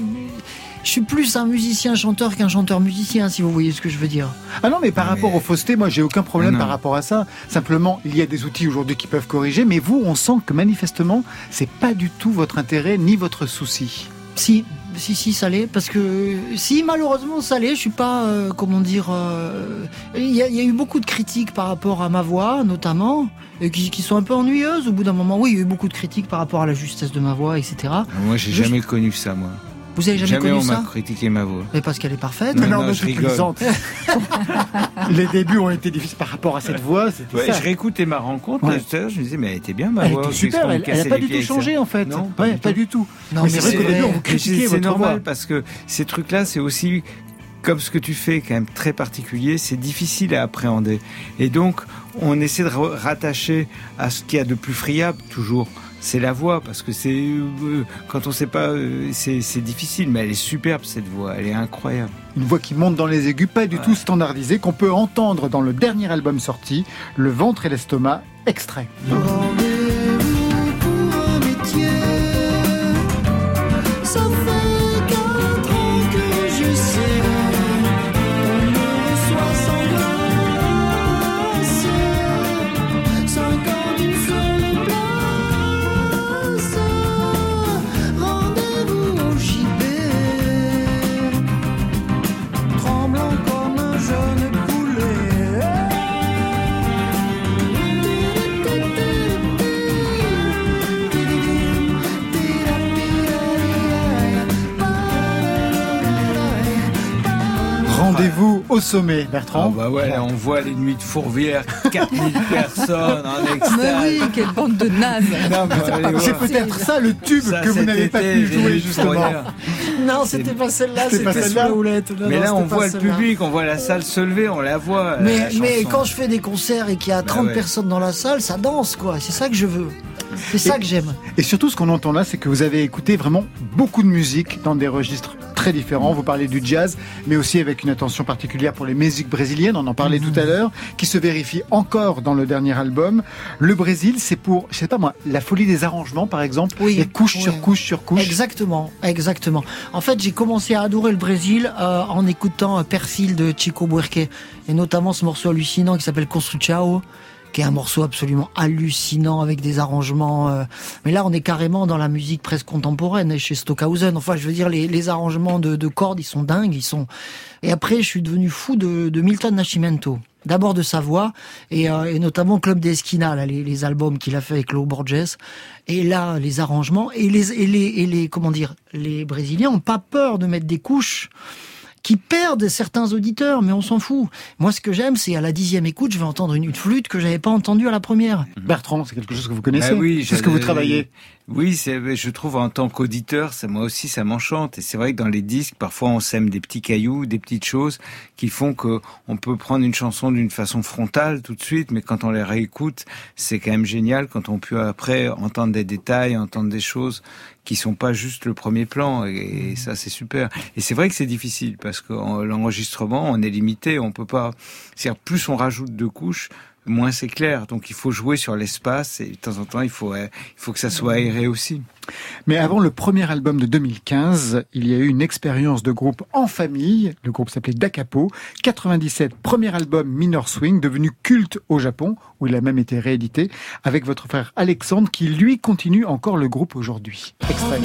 je suis plus un musicien chanteur qu'un chanteur musicien si vous voyez ce que je veux dire. Ah non, mais par rapport aux faussetés, moi, j'ai aucun problème Non. par rapport à ça. Simplement, il y a des outils aujourd'hui qui peuvent corriger, mais vous, on sent que manifestement, c'est pas du tout votre intérêt ni votre souci. Si, si, si, ça l'est. Parce que si, malheureusement, ça l'est. Je suis pas, euh, comment dire. euh, Il y, a- il y a eu beaucoup de critiques par rapport à ma voix, notamment, et qui, qui sont un peu ennuyeuses au bout d'un moment. Oui, il y a eu beaucoup de critiques par rapport à la justesse de ma voix, etc. Moi, j'ai Je- jamais connu ça, moi. Vous avez jamais connu on ça m'a critiqué ma voix. Mais parce qu'elle est parfaite. Non, non, je tu rigole. plaisantes. Les débuts ont été difficiles par rapport à cette voix. Ouais, ça. je réécoutais ma rencontre, Ouais. là, tout à l'heure, je me disais, mais elle était bien ma Elle voix. était qu'est-ce super, elle, elle a cassait pas du tout ça changé en fait. Non, Ouais, pas du tout. Non, mais mais c'est vrai qu'au début, on vous critiquait c'est- normal parce que ces trucs-là, c'est aussi comme ce que tu fais, quand même très particulier, c'est difficile à appréhender. Et donc, on essaie de ra- rattacher à ce qu'il y a de plus friable toujours. C'est la voix, parce que c'est euh, quand on sait pas, euh, c'est c'est difficile, mais elle est superbe cette voix, elle est incroyable. Une voix qui monte dans les aigus, pas du tout standardisée, qu'on peut entendre dans le dernier album sorti, Le ventre et l'estomac, extrait. Sommet, Ah Bertrand. bah ouais, là, on voit les nuits de Fourvière, 4000 personnes en extase. Mais oui, quelle bande de nazes C'est peut-être ça le tube Ça, que vous n'avez pas pu jouer justement. Non, c'était pas celle-là, C'est pas c'était sous celle-là la houlette. Non, Mais non, là, on voit le public, on voit la salle se lever, on la voit. Mais, la mais chanson. quand je fais des concerts et qu'il y a 30 ouais. personnes dans la salle, ça danse, quoi. C'est ça que je veux. C'est ça Et- que j'aime. Et surtout, ce qu'on entend là, c'est que vous avez écouté vraiment beaucoup de musique dans des registres très différents. Vous parlez du jazz, mais aussi avec une attention particulière pour les musiques brésiliennes. On en parlait tout à l'heure, qui se vérifie encore dans le dernier album. Le Brésil, c'est pour, je sais pas moi, la folie des arrangements, par exemple. Oui. Et couche sur couche sur couche. Exactement, exactement. En fait, j'ai commencé à adorer le Brésil euh, en écoutant euh, Perfil de Chico Buarque et notamment ce morceau hallucinant qui s'appelle Construchao qui est un morceau absolument hallucinant avec des arrangements. euh, Mais là, on est carrément dans la musique presque contemporaine chez Stockhausen. Enfin, je veux dire, les, les arrangements de, de cordes, ils sont dingues, ils sont. Et après, je suis devenu fou de, de Milton Nascimento. D'abord de sa voix et, euh, et notamment Club des Esquina, là, les, les albums qu'il a fait avec Lo Borges. Et là, les arrangements et les et les et les comment dire, les Brésiliens ont pas peur de mettre des couches qui perdent certains auditeurs, mais on s'en fout. Moi, ce que j'aime, c'est à la dixième écoute, je vais entendre une, flûte que j'avais pas entendue à la première. Bertrand, c'est quelque chose que vous connaissez Bah oui, C'est ce que vous travaillez. Oui, c'est, je trouve en tant qu'auditeur, ça, moi aussi, ça m'enchante. Et c'est vrai que dans les disques, parfois, on sème des petits cailloux, des petites choses qui font que on peut prendre une chanson d'une façon frontale tout de suite, mais quand on les réécoute, c'est quand même génial quand on peut après entendre des détails, entendre des choses qui sont pas juste le premier plan. Et, ça, c'est super. Et c'est vrai que c'est difficile parce que en- l'enregistrement, on est limité, on peut pas. C'est-à-dire, plus on rajoute de couches, moins c'est clair. Donc il faut jouer sur l'espace et de temps en temps il faut euh, il faut que ça soit aéré aussi. Mais avant le premier album de 2015, il y a eu une expérience de groupe en famille. Le groupe s'appelait Dakapo. 97, premier album Minor Swing, devenu culte au Japon, où il a même été réédité, avec votre frère Alexandre, qui lui continue encore le groupe aujourd'hui. Extrait.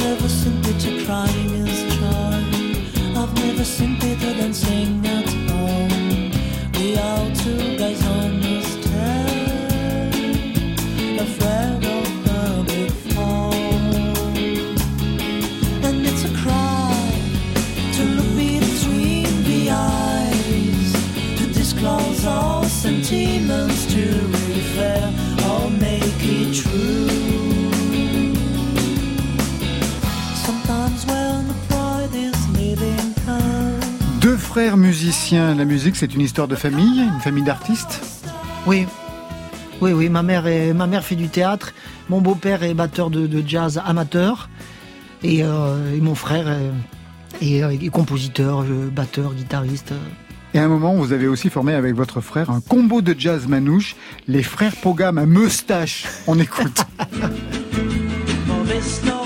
Frères musiciens. La musique, c'est une histoire de famille, une famille d'artistes Oui. Oui, oui, ma mère, est, ma mère fait du théâtre. Mon beau-père est batteur de, de jazz amateur. Et, euh, et mon frère est, est- est compositeur, euh, batteur, guitariste. Et à un moment, vous avez aussi formé avec votre frère un combo de jazz manouche, les frères Pogam à moustache. On écoute.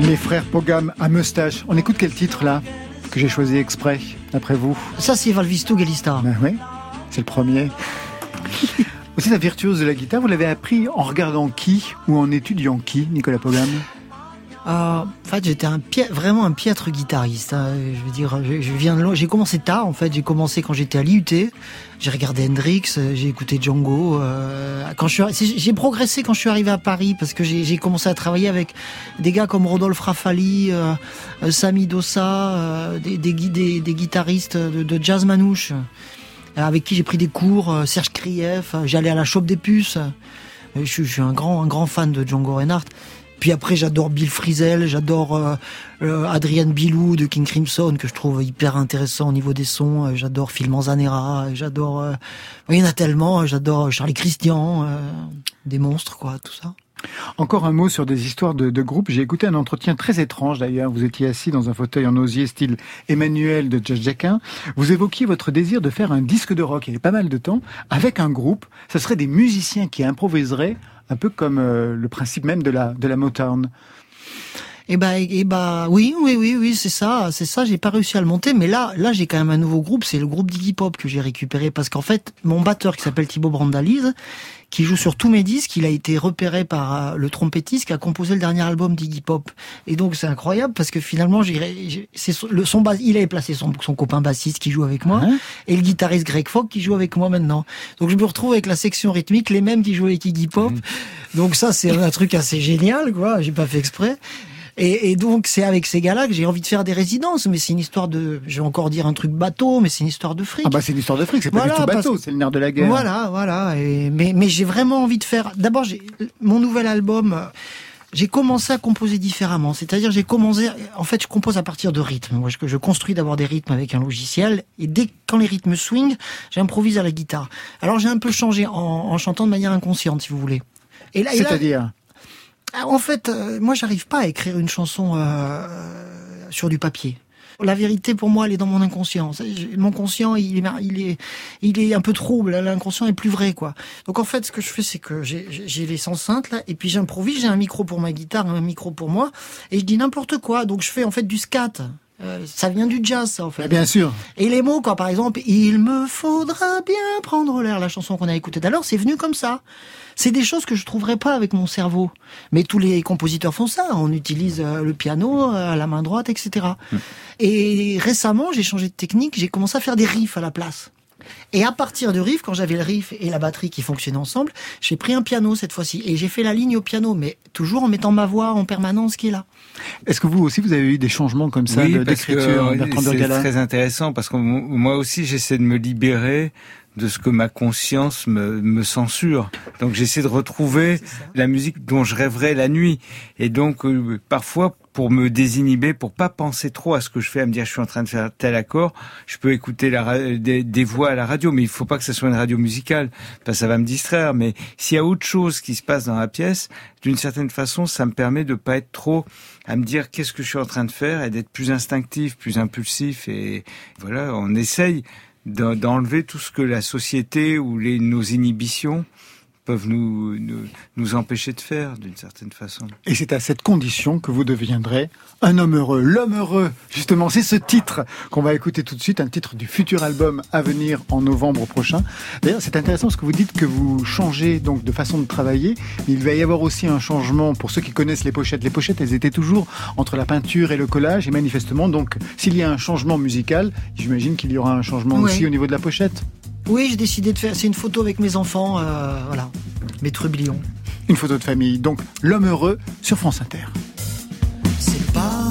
Les frères Pogam à moustache. On écoute quel titre là Que j'ai choisi exprès, après vous Ça, c'est Valvisto Galista. Ben oui, c'est le premier. Aussi la virtuose de la guitare, vous l'avez appris en regardant qui ou en étudiant qui, Nicolas Pogam? En fait, j'étais un vraiment un piètre guitariste. hein. Je veux dire, je, viens de. J'ai commencé tard. En fait, j'ai commencé quand j'étais à l'IUT. J'ai regardé Hendrix, euh, j'ai écouté Django. euh, quand je suis, j'ai progressé quand je suis arrivé à Paris parce que j'ai commencé à travailler avec des gars comme Rodolphe Raffali, euh, euh, Sami Dossa, des, des, gui- des, des guitaristes de, jazz manouche avec qui j'ai pris des cours. Serge Krief, j'allais à la Chope des Puces. Je, je suis un grand, un grand fan de Django Reinhardt. Puis après, j'adore Bill Frisell, j'adore euh, euh, Adrian Bilou de King Crimson, que je trouve hyper intéressant au niveau des sons. Euh, J'adore Phil Manzanera, j'adore... euh, Il y en a tellement, j'adore Charlie Christian, des monstres, quoi, tout ça. Encore un mot sur des histoires de, de groupe. J'ai écouté un entretien très étrange d'ailleurs. Vous étiez assis dans un fauteuil en osier style Emmanuel de Josh Jacquin. Vous évoquiez votre désir de faire un disque de rock, il y a pas mal de temps, avec un groupe. Ce serait des musiciens qui improviseraient, un peu comme euh, le principe même de la, de Motown. Eh ben, eh ben, oui, oui, oui, oui, c'est ça, c'est ça. J'ai pas réussi à le monter, mais là, là, j'ai quand même un nouveau groupe. C'est le groupe d'Iggy Pop que j'ai récupéré parce qu'en fait, mon batteur qui s'appelle Thibaut Brandalise, qui joue sur tous mes disques, il a été repéré par euh, le trompettiste qui a composé le dernier album d'Iggy Pop. Et donc, c'est incroyable parce que finalement, c'est son- le son bas, il avait placé son, son copain bassiste qui joue avec moi et le guitariste Greg Fogg qui joue avec moi maintenant. Donc, je me retrouve avec la section rythmique, les mêmes qui jouent avec Iggy Pop. Donc ça, c'est un truc assez génial, quoi. J'ai pas fait exprès. Et, et donc c'est avec ces gars-là que j'ai envie de faire des résidences, mais c'est une histoire de, je vais encore dire un truc bateau, mais c'est une histoire de fric. Ah bah c'est une histoire de fric, c'est pas Voilà, du tout bateau, c'est le nerf de la guerre. Voilà, voilà. Et, mais mais j'ai vraiment envie de faire. D'abord, j'ai mon nouvel album. J'ai commencé à composer différemment, c'est-à-dire j'ai commencé, en fait, je compose à partir de rythmes. Moi, je, je construis d'abord des rythmes avec un logiciel, et dès quand les rythmes swing, j'improvise à la guitare. Alors j'ai un peu changé en, en chantant de manière inconsciente, si vous voulez. Et là, C'est-à-dire? En fait, euh, moi, j'arrive pas à écrire une chanson euh, sur du papier. La vérité, pour moi, elle est dans mon inconscient. Mon conscient, il est, il est, il est un peu trouble. L'inconscient est plus vrai, quoi. Donc, en fait, ce que je fais, c'est que j'ai- les enceintes, là, et puis j'improvise. J'ai un micro pour ma guitare, un micro pour moi, et je dis n'importe quoi. Donc, je fais, en fait, du scat. Euh, ça vient du jazz, ça, en fait. Bien sûr. Et les mots, quand par exemple, il me faudra bien prendre l'air, la chanson qu'on a écoutée l'heure, c'est venu comme ça. C'est des choses que je trouverais pas avec mon cerveau. Mais tous les compositeurs font ça. On utilise euh, le piano euh, à la main droite, etc. Et récemment, j'ai changé de technique. J'ai commencé à faire des riffs à la place. Et à partir du riff, quand j'avais le riff et la batterie qui fonctionnaient ensemble, j'ai pris un piano cette fois-ci et j'ai fait la ligne au piano, mais toujours en mettant ma voix en permanence qui est là. Est-ce que vous aussi, vous avez eu des changements comme ça que, d'écriture, euh, c'est très intéressant parce que mo- moi aussi j'essaie de me libérer de ce que ma conscience me, me censure. Donc j'essaie de retrouver la musique dont je rêverais la nuit. Et donc euh, parfois pour me désinhiber, pour pas penser trop à ce que je fais, à me dire je suis en train de faire tel accord, je peux écouter des, voix à la radio, mais il faut pas que ce soit une radio musicale, parce que ça va me distraire. Mais s'il y a autre chose qui se passe dans la pièce, d'une certaine façon, ça me permet de pas être trop à me dire qu'est-ce que je suis en train de faire et d'être plus instinctif, plus impulsif. Et voilà, on essaye d'en- d'enlever tout ce que la société ou les, nos inhibitions peuvent nous, nous, nous empêcher de faire d'une certaine façon. Et c'est à cette condition que vous deviendrez un homme heureux. L'homme heureux, justement, c'est ce titre qu'on va écouter tout de suite, un titre du futur album à venir en novembre prochain. D'ailleurs, c'est intéressant parce que vous dites que vous changez donc de façon de travailler, mais il va y avoir aussi un changement pour ceux qui connaissent les pochettes. Les pochettes, elles étaient toujours entre la peinture et le collage, et manifestement, donc, s'il y a un changement musical, j'imagine qu'il y aura un changement Ouais. aussi au niveau de la pochette. Oui, j'ai décidé de faire. C'est une photo avec mes enfants, euh, voilà, mes trublions. Une photo de famille, donc L'homme heureux sur France Inter. C'est pas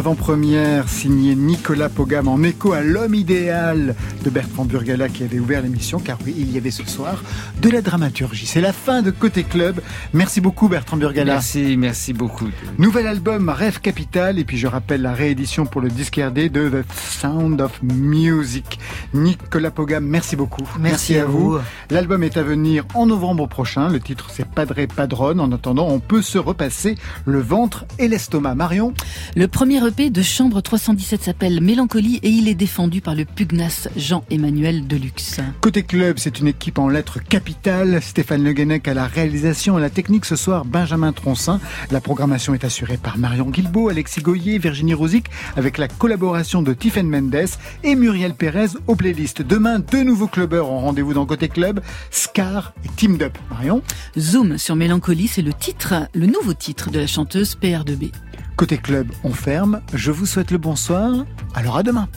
avant-première, signé Nicolas Pogam, en écho à l'homme idéal de Bertrand Burgala qui avait ouvert l'émission, car oui, il y avait ce soir de la dramaturgie. C'est la fin de Côté Club. Merci beaucoup Bertrand Burgala. Merci, merci beaucoup. Nouvel album Rêve Capital et puis je rappelle la réédition pour le disque RD de The Sound of Music. Nicolas Pogam, merci beaucoup. Merci à vous. L'album est à venir en novembre prochain. Le titre c'est Padre Padrone. En attendant, on peut se repasser le ventre et l'estomac. Marion? Le premier EP de Chambre 317 s'appelle Mélancolie et il est défendu par le pugnace Jean-Emmanuel Deluxe. Côté club, c'est une équipe en lettres capitales. Stéphane Le Guenec à la réalisation et la technique ce soir, Benjamin Troncin. La programmation est assurée par Marion Guilbault, Alexis Goyer, Virginie Rosic, avec la collaboration de Tiffen Mendes et Muriel Pérez aux playlists. Demain, deux nouveaux clubbeurs ont rendez-vous dans Côté Club, Scar et Teamed Up. Marion? Zoom sur Mélancolie, c'est le titre, le nouveau titre de la chanteuse PR2B. Côté Club, on ferme. Je vous souhaite le bonsoir. Alors à demain.